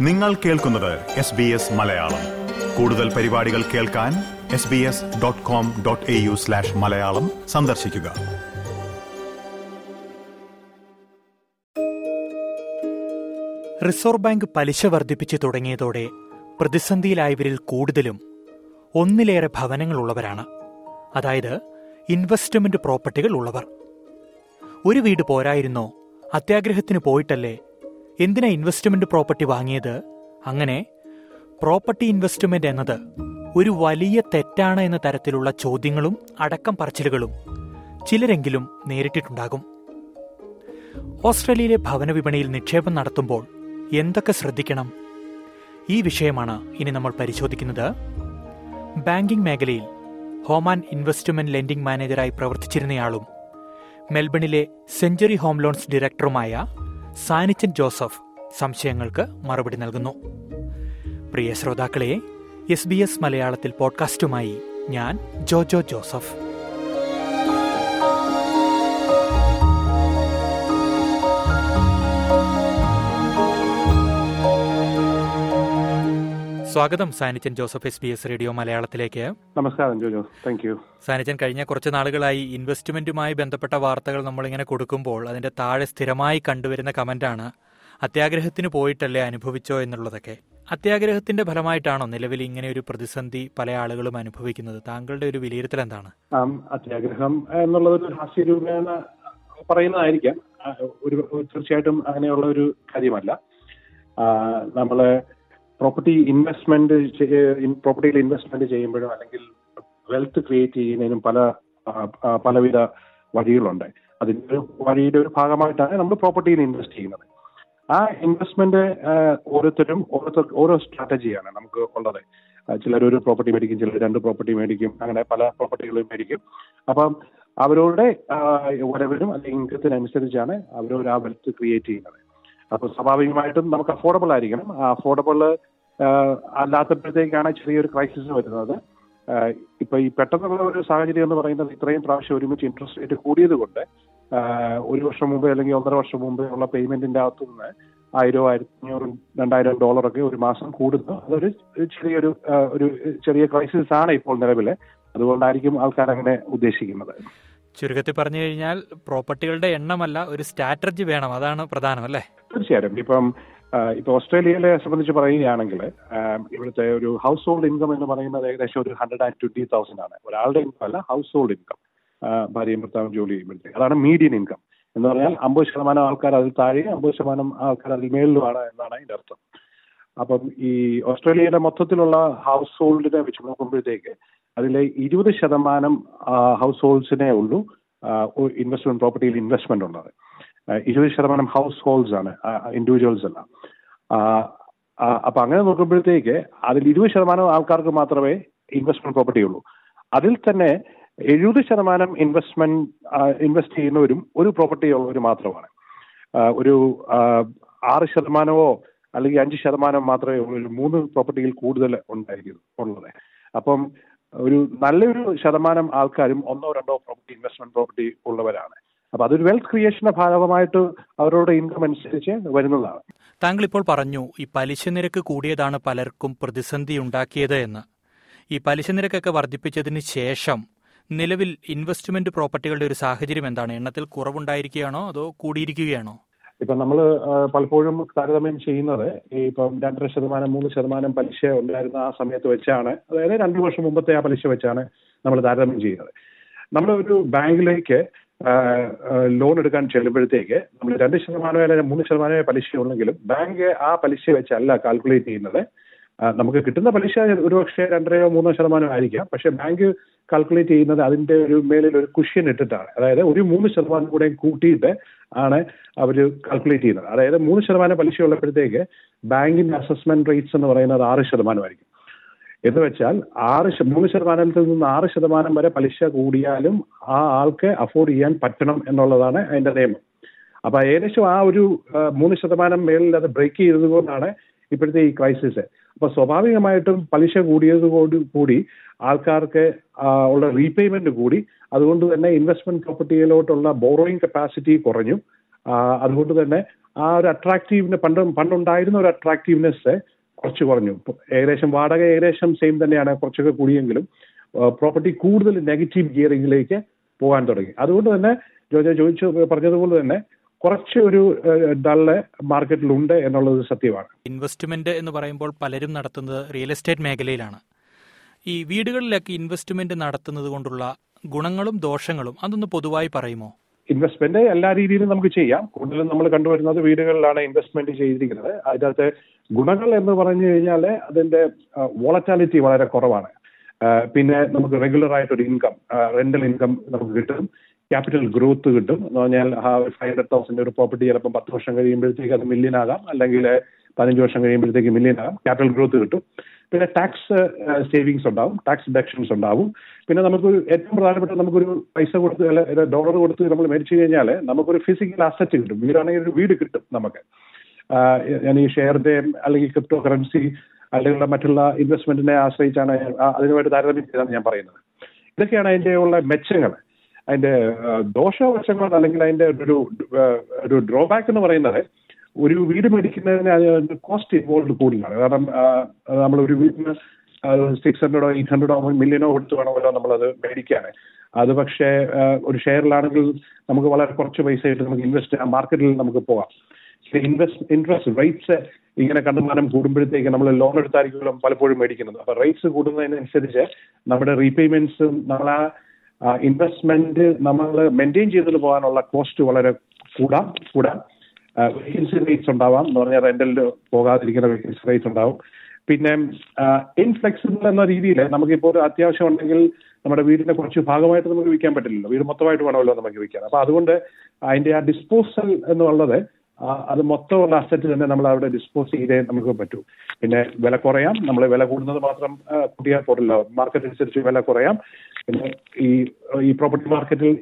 നിങ്ങൾ കേൾക്കുന്നത് S B S Malayalam. കൂടുതൽ പരിപാടികൾ കേൾക്കാൻ S B S dot com dot A U slash Malayalam സന്ദർശിക്കുക. റിസർവ് ബാങ്ക് പലിശ വർദ്ധിപ്പിച്ചു തുടങ്ങിയതോടെ പ്രതിസന്ധിയിലായവരിൽ കൂടുതലും ഒന്നിലേറെ ഭവനങ്ങളുള്ളവരാണ്. അതായത് ഇൻവെസ്റ്റ്മെന്റ് പ്രോപ്പർട്ടികൾ ഉള്ളവർ. ഒരു വീട് പോരായിരുന്നോ? അത്യാഗ്രഹത്തിന് പോയിട്ടല്ലേ എന്തിനാ ഇൻവെസ്റ്റ്മെന്റ് പ്രോപ്പർട്ടി വാങ്ങിയത്? അങ്ങനെ പ്രോപ്പർട്ടി ഇൻവെസ്റ്റ്മെന്റ് എന്നത് ഒരു വലിയ തെറ്റാണ് എന്ന തരത്തിലുള്ള ചോദ്യങ്ങളും അടക്കം പറച്ചിലുകളും ചിലരെങ്കിലും നേരിട്ടിട്ടുണ്ടാകും. ഓസ്ട്രേലിയയിലെ ഭവന വിപണിയിൽ നിക്ഷേപം നടത്തുമ്പോൾ എന്തൊക്കെ ശ്രദ്ധിക്കണം? ഈ വിഷയമാണ് ഇനി നമ്മൾ പരിശോധിക്കുന്നത്. ബാങ്കിംഗ് മേഖലയിൽ ഹോമാൻ ഇൻവെസ്റ്റ്മെന്റ് ലെൻഡിംഗ് മാനേജറായി പ്രവർത്തിച്ചിരുന്നയാളും മെൽബണിലെ സെഞ്ചുറി ഹോം ലോൺസ് ഡയറക്ടറുമായ സാനിച്ചൻ ജോസഫ് സംശയങ്ങൾക്ക് മറുപടി നൽകുന്നു. പ്രിയ ശ്രോതാക്കളെ എസ് ബി എസ് മലയാളത്തിൽ പോഡ്കാസ്റ്റുമായി ഞാൻ ജോജോ ജോസഫ്. സ്വാഗതം Sanichan Joseph S B S radio മലയാളത്തിലേക്ക്. നമസ്കാരം ജോജോ. താങ്ക് യു സാനിച്ചൻ കഴിഞ്ഞ കുറച്ച് നാളുകളായി ഇൻവെസ്റ്റ്മെന്റുമായി ബന്ധപ്പെട്ട വാർത്തകൾ നമ്മളിങ്ങനെ കൊടുക്കുമ്പോൾ അതിന്റെ താഴെ സ്ഥിരമായി കണ്ടുവരുന്ന കമന്റാണ് അത്യാഗ്രഹത്തിന് പോയിട്ടല്ലേ അനുഭവിച്ചോ എന്നുള്ളതൊക്കെ? അത്യാഗ്രഹത്തിന്റെ ഫലമായിട്ടാണോ നിലവിൽ ഇങ്ങനെ ഒരു പ്രതിസന്ധി പല ആളുകളും അനുഭവിക്കുന്നത്? താങ്കളുടെ ഒരു വിലയിരുത്തൽ എന്താണ്? അത്യാഗ്രഹം എന്നുള്ളത് ഒരു ഹാസ്യരൂപേണ പറയുന്നതായിരിക്കാം. ഒരു തീർച്ചയായിട്ടും അങ്ങനെയുള്ള ഒരു കാര്യമല്ല. നമ്മൾ പ്രോപ്പർട്ടി ഇൻവെസ്റ്റ്മെന്റ് പ്രോപ്പർട്ടിയിൽ ഇൻവെസ്റ്റ്മെന്റ് ചെയ്യുമ്പോഴും അല്ലെങ്കിൽ വെൽത്ത് ക്രിയേറ്റ് ചെയ്യുന്നതിനും പല പലവിധ വഴികളുണ്ട്. അതിന്റെ ഒരു വഴിയുടെ ഒരു ഭാഗമായിട്ടാണ് നമ്മൾ പ്രോപ്പർട്ടിയിൽ ഇൻവെസ്റ്റ് ചെയ്യുന്നത്. ആ ഇൻവെസ്റ്റ്മെന്റ് ഓരോരുത്തരും ഓരോരുത്തർ ഓരോ സ്ട്രാറ്റജിയാണ് നമുക്ക് ഉള്ളത്. ചിലർ ഒരു പ്രോപ്പർട്ടി മേടിക്കും ചിലർ രണ്ട് പ്രോപ്പർട്ടി മേടിക്കും അങ്ങനെ പല പ്രോപ്പർട്ടികളും മേടിക്കും. അപ്പം അവരുടെ വരവിനും അല്ലെങ്കിൽ ഇൻകത്തിനനുസരിച്ചാണ് അവരവർ ആ വെൽത്ത് ക്രിയേറ്റ് ചെയ്യുന്നത്. അപ്പൊ സ്വാഭാവികമായിട്ടും നമുക്ക് അഫോർഡബിൾ ആയിരിക്കണം. അഫോർഡബിൾ അല്ലാത്തപ്പോഴത്തേക്കാണ് ചെറിയൊരു ക്രൈസിസ് വരുന്നത്. ഇപ്പൊ ഈ പെട്ടെന്നുള്ള ഒരു സാഹചര്യം എന്ന് പറയുന്നത് ഇത്രയും പ്രാവശ്യം ഒരുമിച്ച് ഇൻട്രസ്റ്റ് റേറ്റ് കൂടിയത് കൊണ്ട് ഒരു വർഷം മുമ്പേ അല്ലെങ്കിൽ ഒന്നര വർഷം മുമ്പേ ഉള്ള പേയ്മെന്റിന്റെ അകത്തു നിന്ന് ആയിരം ആയിരത്തി അഞ്ഞൂറും രണ്ടായിരം ഡോളറൊക്കെ ഒരു മാസം കൂടുന്നു. അതൊരു ചെറിയൊരു ഒരു ചെറിയ ക്രൈസിസ് ആണ് ഇപ്പോൾ നിലവിലെ. അതുകൊണ്ടായിരിക്കും ആൾക്കാർ അങ്ങനെ ഉദ്ദേശിക്കുന്നത്. ചുരുക്കത്തിൽ പറഞ്ഞു കഴിഞ്ഞാൽ പ്രോപ്പർട്ടികളുടെ എണ്ണമല്ല ഒരു സ്ട്രാറ്റജി വേണം. അതാണ് പ്രധാനം അല്ലേ? തീർച്ചയായിട്ടും. ഇപ്പം ഇപ്പൊ ഓസ്ട്രേലിയയിലെ സംബന്ധിച്ച് പറയുകയാണെങ്കിൽ ഇവിടുത്തെ ഒരു ഹൗസ് ഹോൾഡ് ഇൻകം എന്ന് പറയുന്നത് ഏകദേശം ഒരു ഹൺഡ്രഡ് ആൻഡ് ട്വന്റി തൗസൻഡ് ആണ്. ഒരാളുടെ ഇൻകം അല്ല ഹൗസ് ഹോൾഡ് ഇൻകം ഭാര്യയും ഭർത്താവും ജോലി ചെയ്യുമ്പോഴത്തേക്ക്. അതാണ് മീഡിയൻ ഇൻകം എന്ന് പറഞ്ഞാൽ അമ്പത് ശതമാനം ആൾക്കാർ അതിൽ താഴെ അമ്പത് ശതമാനം ആൾക്കാർ അതിൽ മേളിലുമാണ് എന്നാണ് അതിന്റെ അർത്ഥം. അപ്പം ഈ ഓസ്ട്രേലിയയുടെ മൊത്തത്തിലുള്ള ഹൗസ് ഹോൾഡിനെ വെച്ച് നോക്കുമ്പോഴത്തേക്ക് അതിലെ ഇരുപത് ശതമാനം ഹൗസ് ഹോൾഡ്സിനെ ഉള്ളൂ ഇൻവെസ്റ്റ്മെന്റ് പ്രോപ്പർട്ടിയിൽ ഇൻവെസ്റ്റ്മെന്റ് ഉള്ളത്. ഇരുപത് ശതമാനം ഹൗസ് ഹോൾഡ്സ് ആണ് ഇൻഡിവിജ്വൽസ് അല്ല. അപ്പൊ അങ്ങനെ നോക്കുമ്പോഴത്തേക്ക് അതിൽ ഇരുപത് ശതമാനം ആൾക്കാർക്ക് മാത്രമേ ഇൻവെസ്റ്റ്മെന്റ് പ്രോപ്പർട്ടി ഉള്ളൂ. അതിൽ തന്നെ എഴുപത് ശതമാനം ഇൻവെസ്റ്റ്മെന്റ് ഇൻവെസ്റ്റ് ചെയ്യുന്നവരും ഒരു പ്രോപ്പർട്ടി ഉള്ളവർ മാത്രമാണ്. ഒരു ആറ് ശതമാനമോ അല്ലെങ്കിൽ അഞ്ച് ശതമാനം മാത്രമേ ഉള്ളൂ ഒരു മൂന്ന് പ്രോപ്പർട്ടിയിൽ കൂടുതൽ ഉണ്ടായിരിക്കും ഉള്ളത്. അപ്പം ഒരു നല്ലൊരു ശതമാനം ആൾക്കാരും ഒന്നോ രണ്ടോ പ്രോപ്പർട്ടി ഇൻവെസ്റ്റ്മെന്റ് പ്രോപ്പർട്ടി ഉള്ളവരാണ്. അപ്പൊ അതൊരു വെൽത്ത് ക്രിയേഷന്റെ ഭാഗമായിട്ട് അവരുടെ ഇൻകം അനുസരിച്ച് വരുന്നതാണ്. താങ്കൾ ഇപ്പോൾ പറഞ്ഞു ഈ പലിശ നിരക്ക് കൂടിയതാണ് പലർക്കും പ്രതിസന്ധി ഉണ്ടാക്കിയത് എന്ന്. ഈ പലിശ നിരക്കൊക്കെ വർദ്ധിപ്പിച്ചതിന് ശേഷം നിലവിൽ ഇൻവെസ്റ്റ്മെന്റ് പ്രോപ്പർട്ടികളുടെ ഒരു സാഹചര്യം എന്താണ്? എണ്ണത്തിൽ കുറവുണ്ടായിരിക്കുകയാണോ അതോ കൂടിയിരിക്കുകയാണോ? ഇപ്പൊ നമ്മൾ പലപ്പോഴും താരതമ്യം ചെയ്യുന്നത് ഇപ്പം രണ്ടര ശതമാനം മൂന്ന് ശതമാനം പലിശ ഉണ്ടായിരുന്ന ആ സമയത്ത് വെച്ചാണ്. അതായത് രണ്ടു വർഷം മുമ്പത്തെ ആ പലിശ വെച്ചാണ് നമ്മൾ താരതമ്യം ചെയ്യുന്നത്. നമ്മൾ ഒരു ബാങ്കിലേക്ക് ലോൺ എടുക്കാൻ ചെല്ലുമ്പോഴത്തേക്ക് നമ്മൾ രണ്ട് ശതമാനമോ അല്ലെങ്കിൽ മൂന്ന് ശതമാനമോ പലിശ ഉണ്ടെങ്കിലും ബാങ്ക് ആ പലിശ വെച്ചല്ല കാൽക്കുലേറ്റ് ചെയ്യുന്നത്. നമുക്ക് കിട്ടുന്ന പലിശ ഒരുപക്ഷെ രണ്ടരയോ മൂന്നോ ശതമാനം ആയിരിക്കാം. പക്ഷേ ബാങ്ക് കാൽക്കുലേറ്റ് ചെയ്യുന്നത് അതിന്റെ ഒരു മേലിൽ ഒരു കുഷ്യൻ ഇട്ടിട്ടാണ്. അതായത് ഒരു മൂന്ന് ശതമാനം കൂടെ കൂട്ടിയിട്ട് ആണ് അവർ കാൽക്കുലേറ്റ് ചെയ്യുന്നത്. അതായത് മൂന്ന് ശതമാനം പലിശ ഉള്ളപ്പോഴത്തേക്ക് ബാങ്കിന്റെ അസസ്മെന്റ് റേറ്റ്സ് എന്ന് പറയുന്നത് ആറ് ശതമാനമായിരിക്കും എന്ന് വെച്ചാൽ ആറ് മൂന്ന് ശതമാനത്തിൽ നിന്ന് ആറ് ശതമാനം വരെ പലിശ കൂടിയാലും ആ ആൾക്ക് അഫോർഡ് ചെയ്യാൻ പറ്റണം എന്നുള്ളതാണ് അതിന്റെ നിയമം. അപ്പൊ ഏകദേശം ആ ഒരു മൂന്ന് ശതമാനം മേളിൽ അത് ബ്രേക്ക് ചെയ്തതുകൊണ്ടാണ് ഇപ്പോഴത്തെ ഈ ക്രൈസിസ്. അപ്പൊ സ്വാഭാവികമായിട്ടും പലിശ കൂടിയത് കൂടി ആൾക്കാർക്ക് ഉള്ള റീപേയ്മെന്റ് കൂടി. അതുകൊണ്ട് തന്നെ ഇൻവെസ്റ്റ്മെന്റ് പ്രോപ്പർട്ടിയിലോട്ടുള്ള ബോറോയിങ് കപ്പാസിറ്റി കുറഞ്ഞു. അതുകൊണ്ട് തന്നെ ആ ഒരു അട്രാക്റ്റീവിന് പണ്ട് പണ്ടുണ്ടായിരുന്ന ഒരു അട്രാക്റ്റീവ്നെസ് കുറച്ച് കുറഞ്ഞു. ഏകദേശം വാടക ഏകദേശം സെയിം തന്നെയാണ് കുറച്ചൊക്കെ കൂടിയെങ്കിലും പ്രോപ്പർട്ടി കൂടുതൽ നെഗറ്റീവ് ഗിയറിംഗിലേക്ക് പോകാൻ തുടങ്ങി. അതുകൊണ്ട് തന്നെ ജോജോ ചോദിച്ചു പറഞ്ഞതുപോലെ തന്നെ കുറച്ച് ഒരു ഡള്ള് മാർക്കറ്റിലുണ്ട് എന്നുള്ളത് സത്യമാണ്. ഇൻവെസ്റ്റ്മെന്റ് എന്ന് പറയുമ്പോൾ പലരും നടത്തുന്നത് റിയൽ എസ്റ്റേറ്റ് മേഖലയിലാണ്. ഈ വീടുകളിലൊക്കെ ഇൻവെസ്റ്റ്മെന്റ് നടത്തുന്നത് കൊണ്ടുള്ള ഗുണങ്ങളും ദോഷങ്ങളും അതൊന്ന് പൊതുവായി പറയുമോ? ഇൻവെസ്റ്റ്മെന്റ് എല്ലാ രീതിയിലും നമുക്ക് ചെയ്യാം. കൂടുതലും നമ്മൾ കണ്ടുവരുന്നത് വീടുകളിലാണ് ഇൻവെസ്റ്റ്മെന്റ് ചെയ്തിരിക്കുന്നത്. അതിനകത്ത് ഗുണങ്ങൾ എന്ന് പറഞ്ഞു കഴിഞ്ഞാൽ അതിന്റെ വോളറ്റാലിറ്റി വളരെ കുറവാണ്. പിന്നെ നമുക്ക് റെഗുലർ ആയിട്ടൊരു ഇൻകം റെന്റൽ ഇൻകം നമുക്ക് കിട്ടും. ക്യാപിറ്റൽ ഗ്രോത്ത് കിട്ടും. എന്ന് പറഞ്ഞാൽ ഫൈവ് ഹൺഡ്രഡ് തൗസൻഡ് ഒരു പ്രോപ്പർട്ടി ചിലപ്പോൾ പത്ത് വർഷം കഴിയുമ്പോഴത്തേക്ക് അത് മില്യനാകാം അല്ലെങ്കിൽ പതിനഞ്ച് വർഷം കഴിയുമ്പോഴത്തേക്ക് മില്യനാകാം ക്യാപിറ്റൽ ഗ്രോത്ത് കിട്ടും. പിന്നെ ടാക്സ് സേവിങ്സ് ഉണ്ടാവും. ടാക്സ് ഡിഡക്ഷൻസ് ഉണ്ടാവും. പിന്നെ നമുക്കൊരു ഏറ്റവും പ്രധാനപ്പെട്ട നമുക്കൊരു പൈസ കൊടുത്ത് അല്ല ഡോളർ കൊടുത്ത് നമ്മൾ മേടിച്ചു കഴിഞ്ഞാൽ നമുക്കൊരു ഫിസിക്കൽ അസറ്റ് കിട്ടും. വീടാണെങ്കിൽ ഒരു വീട് കിട്ടും നമുക്ക്. ഞാൻ ഈ ഷെയറിന്റെ അല്ലെങ്കിൽ ക്രിപ്റ്റോ കറൻസി അല്ലെങ്കിൽ മറ്റുള്ള ഇൻവെസ്റ്റ്മെന്റിനെ ആശ്രയിച്ചാണ് അതിനുവേണ്ടി താരതമ്യം ചെയ്താണ് ഞാൻ പറയുന്നത്. ഇതൊക്കെയാണ് അതിന്റെ ഉള്ള മെച്ചങ്ങൾ അതിന്റെ ദോഷവശങ്ങൾ അല്ലെങ്കിൽ അതിന്റെ ഒരു ഒരു ഡ്രോബാക്ക് എന്ന് പറയുന്നത് ഒരു വീട് മേടിക്കുന്നതിന് അതിന് കോസ്റ്റ് ഇൻവോൾവ് കൂടുതലാണ്. കാരണം നമ്മൾ ഒരു വീടിന് സിക്സ് ഹൺഡ്രഡോ എയ്റ്റ് ഹൺഡ്രഡോ മില്യനോ കൊടുത്ത് വേണമല്ലോ നമ്മളത് മേടിക്കാൻ അത് പക്ഷേ ഒരു ഷെയറിലാണെങ്കിൽ നമുക്ക് വളരെ കുറച്ച് പൈസ ആയിട്ട് നമുക്ക് ഇൻവെസ്റ്റ് ചെയ്യാം. മാർക്കറ്റിൽ നമുക്ക് പോകാം. ഇൻവെസ്റ്റ് ഇൻട്രസ്റ്റ് റേറ്റ്സ് ഇങ്ങനെ കണ്ടുമാനം കൂടുമ്പോഴത്തേക്ക് നമ്മൾ ലോൺ എടുത്തായിരിക്കുമല്ലോ പലപ്പോഴും മേടിക്കുന്നത്. അപ്പൊ റേറ്റ്സ് കൂടുന്നതിനനുസരിച്ച് നമ്മുടെ റീപേയ്മെന്റ്സും നമ്മൾ ആ ഇൻവെസ്റ്റ്മെന്റ് നമ്മൾ മെയിന്റെയിൻ ചെയ്തിട്ട് പോകാനുള്ള കോസ്റ്റ് വളരെ കൂടാം കൂടാം. വേക്കൻസി റേറ്റ്സ് ഉണ്ടാവാം എന്ന് പറഞ്ഞാൽ റെന്റലിൽ പോകാതിരിക്കുന്ന വേക്കൻസി റേറ്റ്സ് ഉണ്ടാവും. പിന്നെ ഇൻഫ്ലെക്സിബിൾ എന്ന രീതിയിൽ നമുക്കിപ്പോൾ ഒരു അത്യാവശ്യം ഉണ്ടെങ്കിൽ നമ്മുടെ വീടിന്റെ കുറച്ച് ഭാഗമായിട്ട് നമുക്ക് വിൽക്കാൻ പറ്റില്ലല്ലോ. വീട് മൊത്തമായിട്ട് വേണമല്ലോ നമുക്ക് വിൽക്കാൻ. അപ്പൊ അതുകൊണ്ട് അതിന്റെ ആ ഡിസ്പോസൽ എന്നുള്ളത് അത് മൊത്തമുള്ള അസറ്റ് തന്നെ നമ്മൾ അവിടെ ഡിസ്പോസ് ചെയ്തേ നമുക്ക് പറ്റൂ. പിന്നെ വില കുറയാം. നമ്മൾ വില കൂടുന്നത് മാത്രം കൂട്ടിയാൽ പോരല്ലോ. മാർക്കറ്റ് അനുസരിച്ച് വില കുറയാം. പിന്നെ ഈ ഈ പ്രോപ്പർട്ടി മാർക്കറ്റിൽ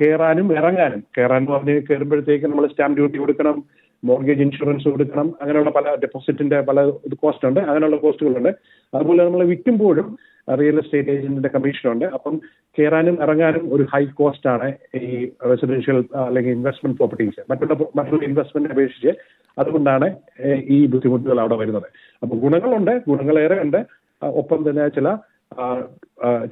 കയറാനും ഇറങ്ങാനും. കയറാൻ പറഞ്ഞ് കയറുമ്പോഴത്തേക്ക് നമ്മൾ സ്റ്റാമ്പ് ഡ്യൂട്ടി കൊടുക്കണം. മോർഗേജ് ഇൻഷുറൻസ് കൊടുക്കണം. അങ്ങനെയുള്ള പല ഡെപ്പോസിറ്റിന്റെ പല കോസ്റ്റ് ഉണ്ട്. അങ്ങനെയുള്ള കോസ്റ്റുകളുണ്ട് അതുപോലെ നമ്മൾ വിൽക്കുമ്പോഴും റിയൽ എസ്റ്റേറ്റ് ഏജന്റിന്റെ കമ്മീഷൻ ഉണ്ട്. അപ്പം കയറാനും ഇറങ്ങാനും ഒരു ഹൈ കോസ്റ്റ് ആണ് ഈ റെസിഡൻഷ്യൽ അല്ലെങ്കിൽ ഇൻവെസ്റ്റ്മെന്റ് പ്രോപ്പർട്ടീസ് മറ്റുള്ള മറ്റുള്ള ഇൻവെസ്റ്റ്മെന്റ് അപേക്ഷിച്ച് അതുകൊണ്ടാണ് ഈ ബുദ്ധിമുട്ടുകൾ അവിടെ വരുന്നത്. അപ്പൊ ഗുണങ്ങളുണ്ട് ഗുണങ്ങളേറെ ഉണ്ട്. ഒപ്പം തന്നെ ചില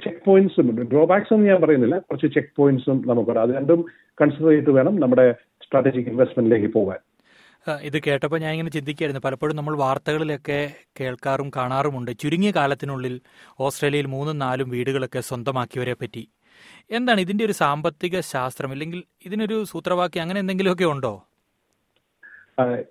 ചെക്ക് പോയിന്റ്സും ഉണ്ട്. ഡ്രോബാക്സ് എന്ന് ഞാൻ പറയുന്നില്ല. കുറച്ച് ചെക്ക് പോയിന്റ്സും നമുക്കുണ്ട്. അത് രണ്ടും കൺസിഡർ ചെയ്തിട്ട് വേണം നമ്മുടെ സ്ട്രാറ്റജിക് ഇൻവെസ്റ്റ്മെന്റിലേക്ക് പോകാൻ. ഇത് കേട്ടപ്പോൾ ഞാൻ ഇങ്ങനെ ചിന്തിക്കുകയായിരുന്നു. പലപ്പോഴും നമ്മൾ വാർത്തകളിലൊക്കെ കേൾക്കാറും കാണാറുമുണ്ട്. ചുരുങ്ങിയ കാലത്തിനുള്ളിൽ ഓസ്ട്രേലിയയിൽ മൂന്നും നാലും വീടുകളൊക്കെ സ്വന്തമാക്കിയവരെ പറ്റി. എന്താണ് ഇതിന്റെ ഒരു സാമ്പത്തിക ശാസ്ത്രം? അല്ലെങ്കിൽ ഇതിനൊരു സൂത്രവാക്യം അങ്ങനെ എന്തെങ്കിലുമൊക്കെ ഉണ്ടോ?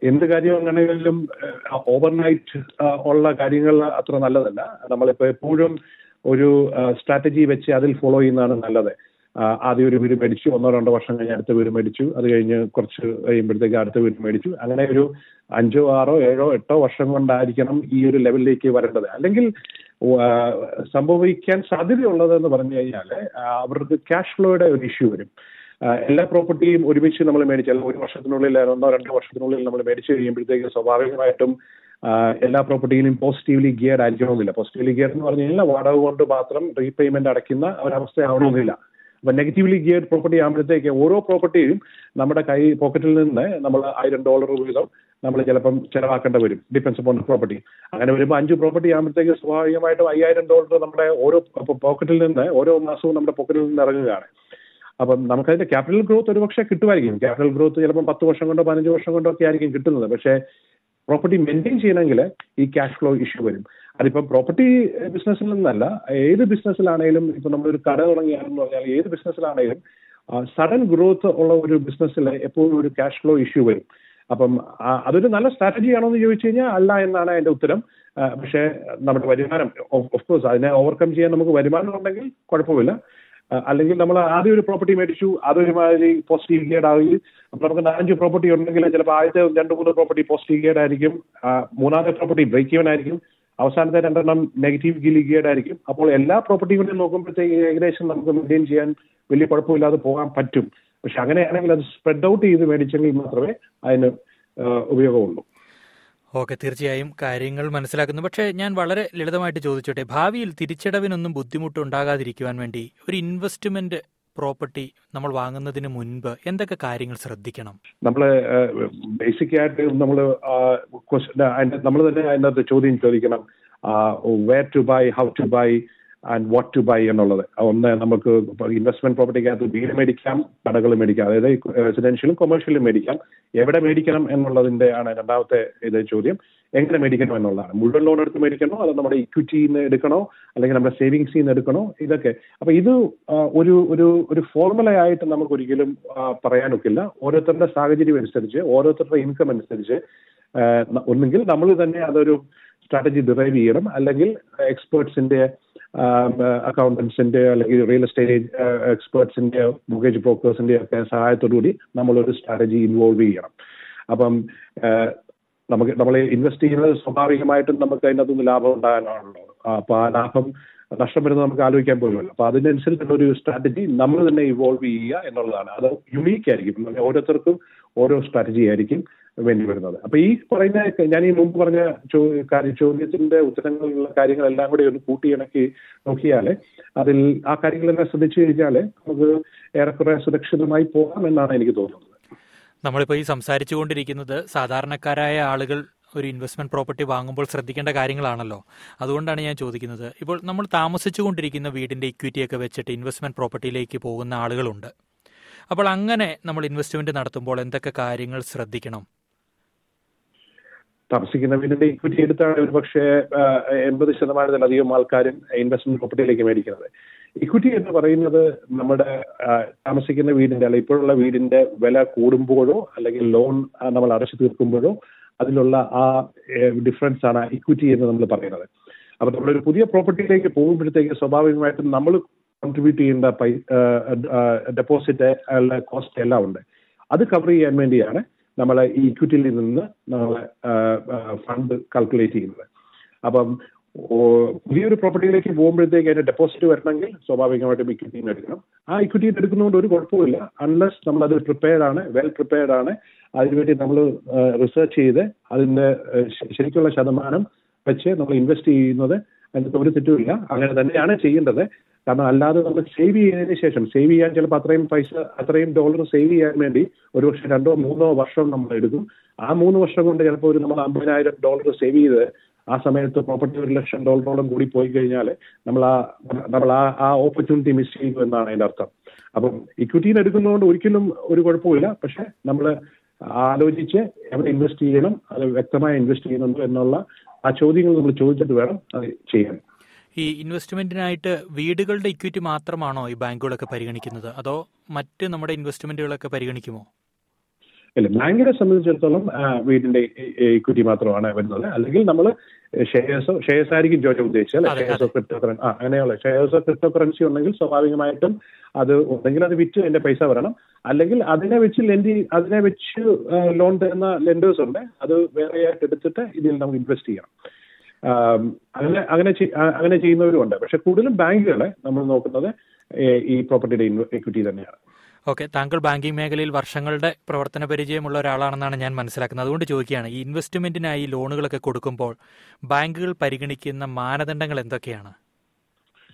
എന്ത് കാര്യം അങ്ങനെയെങ്കിലും ഓവർനൈറ്റ് ഉള്ള കാര്യങ്ങൾ അത്ര നല്ലതല്ല. നമ്മളിപ്പോ എപ്പോഴും ഒരു സ്ട്രാറ്റജി വെച്ച് അതിൽ ഫോളോ ചെയ്യുന്നതാണ് നല്ലത്. ആദ്യം ഒരു വീട് മേടിച്ചു. ഒന്നോ രണ്ടോ വർഷം കഴിഞ്ഞ് അടുത്ത വീട് മേടിച്ചു. അത് കഴിഞ്ഞ് കുറച്ച് കഴിയുമ്പോഴത്തേക്ക് അടുത്ത വീട് മേടിച്ചു. അങ്ങനെ ഒരു അഞ്ചോ ആറോ ഏഴോ എട്ടോ വർഷം കൊണ്ടായിരിക്കണം ഈ ഒരു ലെവലിലേക്ക് വരേണ്ടത്. അല്ലെങ്കിൽ സംഭവിക്കാൻ സാധ്യതയുള്ളത് എന്ന് പറഞ്ഞു കഴിഞ്ഞാൽ അവർക്ക് ക്യാഷ് ഫ്ലോയുടെ ഒരു ഇഷ്യൂ വരും. എല്ലാ പ്രോപ്പർട്ടിയും ഒരുമിച്ച് നമ്മൾ മേടിച്ചാൽ ഒരു വർഷത്തിനുള്ളിൽ ഒന്നോ രണ്ടോ വർഷത്തിനുള്ളിൽ നമ്മൾ മേടിച്ചു കഴിയുമ്പോഴത്തേക്ക് സ്വാഭാവികമായിട്ടും എല്ലാ പ്രോപ്പർട്ടിയിലും പോസിറ്റീവ്ലി ഗിയർഡ് ആയിരിക്കണമെന്നില്ല. പോസിറ്റീവ്ലി ഗിയർഡ് എന്ന് പറഞ്ഞു കഴിഞ്ഞാൽ വാടക കൊണ്ട് മാത്രം റീപേയ്മെന്റ് അടയ്ക്കുന്ന ഒരവസ്ഥ അപ്പൊ നെഗറ്റീവ്ലി ഗിയർഡ് പ്രോപ്പർട്ടി ആകുമ്പോഴത്തേക്ക് ഓരോ പ്രോപ്പർട്ടിയും നമ്മുടെ കൈ പോക്കറ്റിൽ നിന്ന് നമ്മൾ ആയിരം ഡോളർ വീതം നമ്മൾ ചിലപ്പം ചെലവാക്കേണ്ടി വരും. ഡിപ്പെൻസ് അപ്പോൺ പ്രോപ്പർട്ടി അങ്ങനെ വരുമ്പോൾ അഞ്ച് പ്രോപ്പർട്ടി ആകുമ്പോഴത്തേക്ക് സ്വാഭാവികമായിട്ടും അയ്യായിരം ഡോളർ നമ്മുടെ ഓരോ പോക്കറ്റിൽ നിന്ന് ഓരോ മാസവും നമ്മുടെ പോക്കറ്റിൽ നിന്ന് ഇറങ്ങുകയാണ്. അപ്പം നമുക്കതിന്റെ ക്യാപിറ്റൽ ഗ്രോത്ത് ഒരുപക്ഷെ കിട്ടുമായിരിക്കും. ക്യാപിറ്റൽ ഗ്രോത്ത് ചിലപ്പോൾ പത്ത് വർഷം കൊണ്ടോ പതിനഞ്ച് വർഷം കൊണ്ടോ ഒക്കെ ആയിരിക്കും കിട്ടുന്നത്. പക്ഷേ പ്രോപ്പർട്ടി മെയിന്റെയിൻ ചെയ്യണമെങ്കിൽ ഈ ക്യാഷ് ഫ്ലോ ഇഷ്യൂ വരും. അതിപ്പോൾ പ്രോപ്പർട്ടി ബിസിനസ്സിൽ നിന്നല്ല ഏത് ബിസിനസ്സിലാണെങ്കിലും ഇപ്പൊ നമ്മളൊരു കട തുടങ്ങിയാണെന്ന് പറഞ്ഞാൽ ഏത് ബിസിനസ്സിലാണെങ്കിലും സഡൻ ഗ്രോത്ത് ഉള്ള ഒരു ബിസിനസ്സിൽ എപ്പോഴും ഒരു ക്യാഷ് ഫ്ലോ ഇഷ്യൂ വരും. അപ്പം അതൊരു നല്ല സ്ട്രാറ്റജി ആണോ എന്ന് ചോദിച്ചു കഴിഞ്ഞാൽ അല്ല എന്നാണ് അതിന്റെ ഉത്തരം. പക്ഷേ നമ്മുടെ വരുമാനം ഓഫ് കോഴ്സ് അതിനെ ഓവർകം ചെയ്യാൻ നമുക്ക് വരുമാനം ഉണ്ടെങ്കിൽ കുഴപ്പമില്ല. അല്ലെങ്കിൽ നമ്മൾ ആദ്യം ഒരു പ്രോപ്പർട്ടി മേടിച്ചു അതൊരുമാതിരി പോസിറ്റീവ് ഗിയർഡ് ആവുകയും അപ്പൊ നമുക്ക് നാലഞ്ച് പ്രോപ്പർട്ടി ഉണ്ടെങ്കിൽ ചിലപ്പോൾ ആദ്യത്തെ രണ്ട് മൂന്ന് പ്രോപ്പർട്ടി പോസിറ്റീവ് ഗിയർഡ് ആയിരിക്കും മൂന്നാമത്തെ പ്രോപ്പർട്ടി ബ്രേക്ക് ഈവൻ ആയിരിക്കും അവസാനത്തെ രണ്ടെണ്ണം നെഗറ്റീവ് ഗിലി ഗിയർഡ് ആയിരിക്കും. അപ്പോൾ എല്ലാ പ്രോപ്പർട്ടികളും നോക്കുമ്പോഴത്തേക്ക് ഏകദേശം നമുക്ക് മെയിന്റെയിൻ ചെയ്യാൻ വലിയ കുഴപ്പമില്ലാതെ പോകാൻ പറ്റും. പക്ഷെ അങ്ങനെയാണെങ്കിൽ അത് സ്പ്രെഡ് ഔട്ട് ചെയ്ത് മേടിച്ചെങ്കിൽ മാത്രമേ അതിന് ഉപയോഗമുള്ളൂ. ഓക്കെ തീർച്ചയായും കാര്യങ്ങൾ മനസ്സിലാക്കുന്നു. പക്ഷേ ഞാൻ വളരെ ലളിതമായിട്ട് ചോദിച്ചോട്ടെ ഭാവിയിൽ തിരിച്ചടവിനൊന്നും ബുദ്ധിമുട്ട് ഉണ്ടാകാതിരിക്കുവാൻ വേണ്ടി ഒരു ഇൻവെസ്റ്റ്മെന്റ് പ്രോപ്പർട്ടി നമ്മൾ വാങ്ങുന്നതിന് മുൻപ് എന്തൊക്കെ കാര്യങ്ങൾ ശ്രദ്ധിക്കണം? നമ്മൾ ബേസിക് ആയിട്ട് നമ്മൾ നമ്മൾ തന്നെ അതിനകത്ത് ചോദ്യം ചോദിക്കണം. Where to buy how to buy and what to buy എന്നുള്ളത്. ഒന്ന് നമുക്ക് ഇൻവെസ്റ്റ്മെന്റ് പ്രോപ്പർട്ടിക്കകത്ത് വീട് മേടിക്കാം കടകൾ മേടിക്കാം അതായത് റെസിഡൻഷ്യലും കൊമേഴ്ഷ്യലും മേടിക്കാം. എവിടെ മേടിക്കണം എന്നുള്ളതിന്റെ ആണ് രണ്ടാമത്തെ ഇത് ചോദ്യം. എങ്ങനെ മേടിക്കണം എന്നുള്ളതാണ്. മുഴുവൻ ലോൺ എടുത്ത് മേടിക്കണോ? അതോ നമ്മുടെ ഇക്വിറ്റിയിൽ നിന്ന് എടുക്കണോ? അല്ലെങ്കിൽ നമ്മുടെ സേവിങ്സിൽ നിന്ന് എടുക്കണോ? ഇതൊക്കെ. അപ്പൊ ഇത് ഒരു ഒരു ഒരു ഫോർമുല ആയിട്ട് നമുക്ക് ഒരിക്കലും പറയാനൊക്കില്ല. ഓരോരുത്തരുടെ സാഹചര്യം അനുസരിച്ച് ഓരോരുത്തരുടെ ഇൻകം അനുസരിച്ച് ഒന്നുകിൽ നമ്മൾ തന്നെ അതൊരു സ്ട്രാറ്റജി ഡിറൈവ് ചെയ്യണം. അല്ലെങ്കിൽ എക്സ്പേർട്സിന്റെ അക്കൗണ്ടൻസിന്റെ അല്ലെങ്കിൽ റിയൽ എസ്റ്റേറ്റ് എക്സ്പേർട്സിന്റെ മോഗേജ് ബ്രോക്കേഴ്സിന്റെ ഒക്കെ സഹായത്തോടുകൂടി നമ്മളൊരു സ്ട്രാറ്റജി ഇൻവോൾവ് ചെയ്യണം. അപ്പം നമുക്ക് നമ്മൾ ഇൻവെസ്റ്റ് ചെയ്യുന്നത് സ്വാഭാവികമായിട്ടും നമുക്ക് അതിനകത്തുനിന്ന് ലാഭം ഉണ്ടാകാനാണല്ലോ. അപ്പൊ ആ ലാഭം നഷ്ടം വരുന്നത് നമുക്ക് ആലോചിക്കാൻ പോലുമല്ലോ. അപ്പൊ അതിനനുസരിച്ചുള്ള ഒരു സ്ട്രാറ്റജി നമ്മൾ തന്നെ ഇവോൾവ് ചെയ്യുക എന്നുള്ളതാണ്. അത് യുണീക്ക് ആയിരിക്കും. ഓരോരുത്തർക്കും ഓരോ സ്ട്രാറ്റജി ആയിരിക്കും. വേണ്ടി വരുന്നത് അപ്പൊ ഈ പറയുന്ന ഞാൻ ഈ മുമ്പ് പറഞ്ഞ ചോദ്യത്തിന്റെ ഉത്തരങ്ങളുള്ള കാര്യങ്ങളെല്ലാം കൂടി ഒന്ന് കൂട്ടിയിണക്കി നോക്കിയാൽ അതിൽ ആ കാര്യങ്ങളെല്ലാം ശ്രദ്ധിച്ചു കഴിഞ്ഞാൽ നമുക്ക് ഏറെക്കുറെ സുരക്ഷിതമായി പോകാം എന്നാണ് എനിക്ക് തോന്നുന്നത്. നമ്മളിപ്പോൾ ഈ സംസാരിച്ചുകൊണ്ടിരിക്കുന്നത് സാധാരണക്കാരായ ആളുകൾ ഒരു ഇൻവെസ്റ്റ്മെന്റ് പ്രോപ്പർട്ടി വാങ്ങുമ്പോൾ ശ്രദ്ധിക്കേണ്ട കാര്യങ്ങളാണല്ലോ. അതുകൊണ്ടാണ് ഞാൻ ചോദിക്കുന്നത്. ഇപ്പോൾ നമ്മൾ താമസിച്ചുകൊണ്ടിരിക്കുന്ന വീടിന്റെ ഇക്വിറ്റിയൊക്കെ വെച്ചിട്ട് ഇൻവെസ്റ്റ്മെന്റ് പ്രോപ്പർട്ടിയിലേക്ക് പോകുന്ന ആളുകളുണ്ട്. അപ്പോൾ അങ്ങനെ നമ്മൾ ഇൻവെസ്റ്റ്മെന്റ് നടത്തുമ്പോൾ എന്തൊക്കെ കാര്യങ്ങൾ ശ്രദ്ധിക്കണം? താമസിക്കുന്ന വീടിന്റെ ഇക്വിറ്റി എടുത്താണ് ഒരു പക്ഷേ എൺപത് ശതമാനത്തിലധികം ആൾക്കാരും ഇൻവെസ്റ്റ്മെന്റ് പ്രോപ്പർട്ടിയിലേക്ക് മേടിക്കുന്നത്. ഇക്വിറ്റി എന്ന് പറയുന്നത് നമ്മുടെ താമസിക്കുന്ന വീടിന്റെ അല്ലെ ഇപ്പോഴുള്ള വീടിന്റെ വില കൂടുമ്പോഴോ അല്ലെങ്കിൽ ലോൺ നമ്മൾ അടച്ചു തീർക്കുമ്പോഴോ അതിലുള്ള ആ ഡിഫറൻസ് ആണ് ഇക്വിറ്റി എന്ന് നമ്മൾ പറയുന്നത്. അപ്പൊ നമ്മളൊരു പുതിയ പ്രോപ്പർട്ടിയിലേക്ക് പോകുമ്പോഴത്തേക്ക് സ്വാഭാവികമായിട്ടും നമ്മൾ കോൺട്രിബ്യൂട്ട് ചെയ്യേണ്ട പൈ ഡെപ്പോസിറ്റ് കോസ്റ്റ് എല്ലാം ഉണ്ട്. അത് കവർ ചെയ്യാൻ വേണ്ടിയാണ് നമ്മൾ ഈ ഇക്വിറ്റിയിൽ നിന്ന് നമ്മൾ ഫണ്ട് കാൽക്കുലേറ്റ് ചെയ്യുന്നത്. അപ്പം പുതിയൊരു പ്രോപ്പർട്ടിയിലേക്ക് പോകുമ്പോഴത്തേക്ക് അതിന്റെ ഡെപ്പോസിറ്റ് വരണമെങ്കിൽ സ്വാഭാവികമായിട്ടും ഇക്വിറ്റിയിൽ നിന്ന് എടുക്കണം. ആ ഇക്വിറ്റിയിൽ എടുക്കുന്നതുകൊണ്ട് ഒരു കുഴപ്പമില്ല അൺലെസ് നമ്മൾ അത് പ്രിപ്പയർഡ് ആണ് വെൽ പ്രിപ്പയർഡ് ആണ് അതിനുവേണ്ടി നമ്മൾ റിസർച്ച് ചെയ്ത് അതിന്റെ ശരിക്കുള്ള ശതമാനം വെച്ച് നമ്മൾ ഇൻവെസ്റ്റ് ചെയ്യുന്നത് അതിനകത്ത് ഒരു തെറ്റുമില്ല. അങ്ങനെ തന്നെയാണ് ചെയ്യേണ്ടത്. കാരണം അല്ലാതെ നമ്മൾ സേവ് ചെയ്തതിന് ശേഷം സേവ് ചെയ്യാൻ ചിലപ്പോൾ അത്രയും പൈസ അത്രയും ഡോളർ സേവ് ചെയ്യാൻ വേണ്ടി ഒരു ഒരുപക്ഷെ രണ്ടോ മൂന്നോ വർഷം നമ്മൾ എടുക്കും. ആ മൂന്ന് വർഷം കൊണ്ട് ചിലപ്പോൾ ഒരു നമ്മൾ അമ്പതിനായിരം ഡോളർ സേവ് ചെയ്ത് ആ സമയത്ത് പ്രോപ്പർട്ടി ഒരു ലക്ഷം ഡോളറോളം കൂടി പോയി കഴിഞ്ഞാൽ നമ്മൾ ആ നമ്മൾ ആ ആ ഓപ്പർച്യൂണിറ്റി മിസ് ചെയ്തു എന്നാണ് അതിന്റെ അർത്ഥം. അപ്പം ഇക്വിറ്റിയിൽ എടുക്കുന്നതുകൊണ്ട് ഒരിക്കലും ഒരു കുഴപ്പമില്ല പക്ഷെ നമ്മൾ ആലോചിച്ച് എവിടെ ഇൻവെസ്റ്റ് ചെയ്യണം അത് വ്യക്തമായി ഇൻവെസ്റ്റ് ചെയ്യുന്നുണ്ടോ എന്നുള്ള ആ ചോദ്യങ്ങൾ നമ്മൾ ചോദിച്ചിട്ട് വേണം അത് ചെയ്യാൻ. ഈ ഇൻവെസ്റ്റ്മെന്റിനായിട്ട് വീടുകളുടെ ഇക്വിറ്റി മാത്രമാണോ ഈ ബാങ്കുകളൊക്കെ പരിഗണിക്കുന്നത്? അതോ മറ്റ് നമ്മുടെ ഇൻവെസ്റ്റ്മെന്റുകളൊക്കെ പരിഗണിക്കുമോ? അല്ല ബാങ്കിനെ സംബന്ധിച്ചിടത്തോളം വീടിന്റെ ഇക്വിറ്റി മാത്രമാണ് വരുന്നത്. അല്ലെങ്കിൽ നമ്മൾ ഷെയർസോ ഷെയർസ് ആയിരിക്കും ജോലി ഉദ്ദേശിച്ചത് അതെ, ഷെയർസോ ക്രിപ്റ്റോ കറൻസി ആ അങ്ങനെയുള്ള ഷെയർസോ ക്രിപ്റ്റോ കറൻസി ഉണ്ടെങ്കിൽ സ്വാഭാവികമായിട്ടും അത് ഉണ്ടെങ്കിൽ അത് വിറ്റ് അതിന്റെ പൈസ വരണം. അല്ലെങ്കിൽ അതിനെ വെച്ച് ലെൻഡി അതിനെ വെച്ച് ലോൺ തരുന്ന ലെൻഡേഴ്സ് ഉണ്ട്. അത് വേറെ ആയിട്ട് എടുത്തിട്ട് ഇതിൽ നമുക്ക് ഇൻവെസ്റ്റ് ചെയ്യണം. അങ്ങനെ അങ്ങനെ അങ്ങനെ ചെയ്യുന്നവരും ഉണ്ട്. പക്ഷെ കൂടുതലും ബാങ്കുകളെ നമ്മൾ നോക്കുന്നത് ഈ പ്രോപ്പർട്ടിയുടെ ഇക്വിറ്റി തന്നെയാണ്. ഓക്കെ താങ്കൾ ബാങ്കിംഗ് മേഖലയിൽ വർഷങ്ങളുടെ പ്രവർത്തന പരിചയമുള്ള ഒരാളാണെന്നാണ് ഞാൻ മനസ്സിലാക്കുന്നത്. അതുകൊണ്ട് ചോദിക്കുകയാണ് ഈ ഇൻവെസ്റ്റ്മെന്റിനായി ലോണുകളൊക്കെ കൊടുക്കുമ്പോൾ ബാങ്കുകൾ പരിഗണിക്കുന്ന മാനദണ്ഡങ്ങൾ എന്തൊക്കെയാണ്?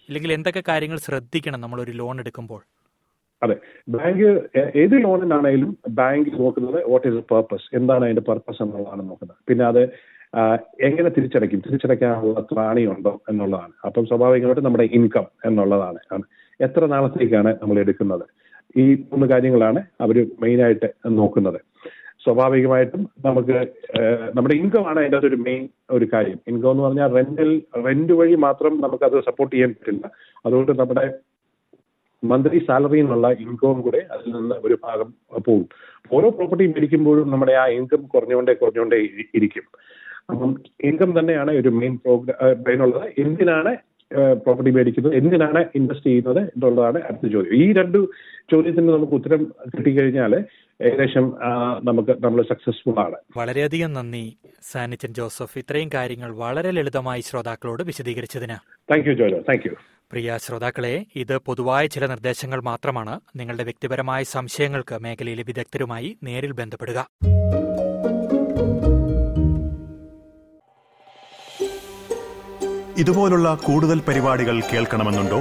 ഇല്ലെങ്കിൽ എന്തൊക്കെ കാര്യങ്ങൾ ശ്രദ്ധിക്കണം നമ്മൾ ഒരു ലോൺ എടുക്കുമ്പോൾ? അതെ ബാങ്ക് ഏത് ലോണിനാണെങ്കിലും ബാങ്ക് നോക്കുന്നത് വാട്ട് ഈസ് പർപ്പസ് എന്താണ് അതിന്റെ പർപ്പസ് എന്നുള്ളതാണ് നോക്കുന്നത്. പിന്നെ അത് എങ്ങനെ തിരിച്ചടയ്ക്കും? തിരിച്ചടയ്ക്കാനുള്ള ത്രാണിയുണ്ടോ എന്നുള്ളതാണ്. അപ്പം സ്വാഭാവികമായിട്ട് നമ്മുടെ ഇൻകം എന്നുള്ളതാണ്. എത്ര നാളത്തേക്കാണ് നമ്മൾ എടുക്കുന്നത്? ഈ മൂന്ന് കാര്യങ്ങളാണ് അവർ മെയിനായിട്ട് നോക്കുന്നത്. സ്വാഭാവികമായിട്ടും നമുക്ക് നമ്മുടെ ഇൻകം ആണ് അതിന്റെ ഒരു മെയിൻ ഒരു കാര്യം. ഇൻകം എന്ന് പറഞ്ഞാൽ റെന്റിൽ റെന്റ് വഴി മാത്രം നമുക്ക് അത് സപ്പോർട്ട് ചെയ്യാൻ പറ്റില്ല. അതുകൊണ്ട് നമ്മുടെ മന്ത്ലി സാലറി എന്നുള്ള ഇൻകവും കൂടെ അതിൽ നിന്ന് ഒരു ഭാഗം പോകും. ഓരോ പ്രോപ്പർട്ടി മേടിക്കുമ്പോഴും നമ്മുടെ ആ ഇൻകം കുറഞ്ഞുകൊണ്ടേ കുറഞ്ഞുകൊണ്ടേ ഇരിക്കും. അപ്പം ഇൻകം തന്നെയാണ് ഒരു മെയിൻ പ്രോഗ്രാം ഉള്ളത് എന്തിനാണ് പ്രോപ്പർട്ടി മേടിക്കുന്നത്? എന്തിനാണ് ഇൻവെസ്റ്റ് ചെയ്യുന്നത് എന്നുള്ളതാണ് അടുത്ത ചോദ്യം. ഈ രണ്ട് ചോദ്യത്തിന് നമുക്ക് ഉത്തരം കിട്ടിക്കഴിഞ്ഞാൽ ഏകദേശം നമുക്ക് നമ്മൾ സക്സസ്ഫുൾ ആണ്. വളരെയധികം നന്ദി സാനിച്ചൻ ജോസഫ്. ഇത്രയും കാര്യങ്ങൾ വളരെ ലളിതമായി ശ്രോതാക്കളോട് വിശദീകരിച്ചതിന്. Thank you Jojo thank you പ്രിയ ശ്രോതാക്കളെ ഇത് പൊതുവായ ചില നിർദ്ദേശങ്ങൾ മാത്രമാണ്. നിങ്ങളുടെ വ്യക്തിപരമായ സംശയങ്ങൾക്ക് മേഖലയിലെ വിദഗ്ധരുമായി നേരിൽ ബന്ധപ്പെടുക. ഇതുപോലുള്ള കൂടുതൽ പരിപാടികൾ കേൾക്കണമെന്നുണ്ടോ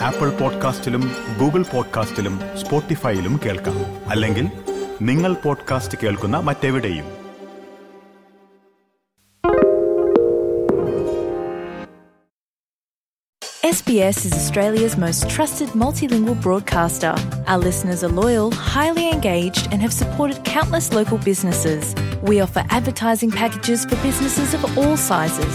ആപ്പിൾ പോഡ്കാസ്റ്റിലും ഗൂഗിൾ പോഡ്കാസ്റ്റിലും സ്പോട്ടിഫൈയിലും കേൾക്കാം അല്ലെങ്കിൽ നിങ്ങൾ പോഡ്കാസ്റ്റ് കേൾക്കുന്ന മറ്റെവിടെയും SBS is Australia's most trusted multilingual broadcaster. Our listeners are loyal, highly engaged, and have supported countless local businesses. We offer advertising packages for businesses of all sizes.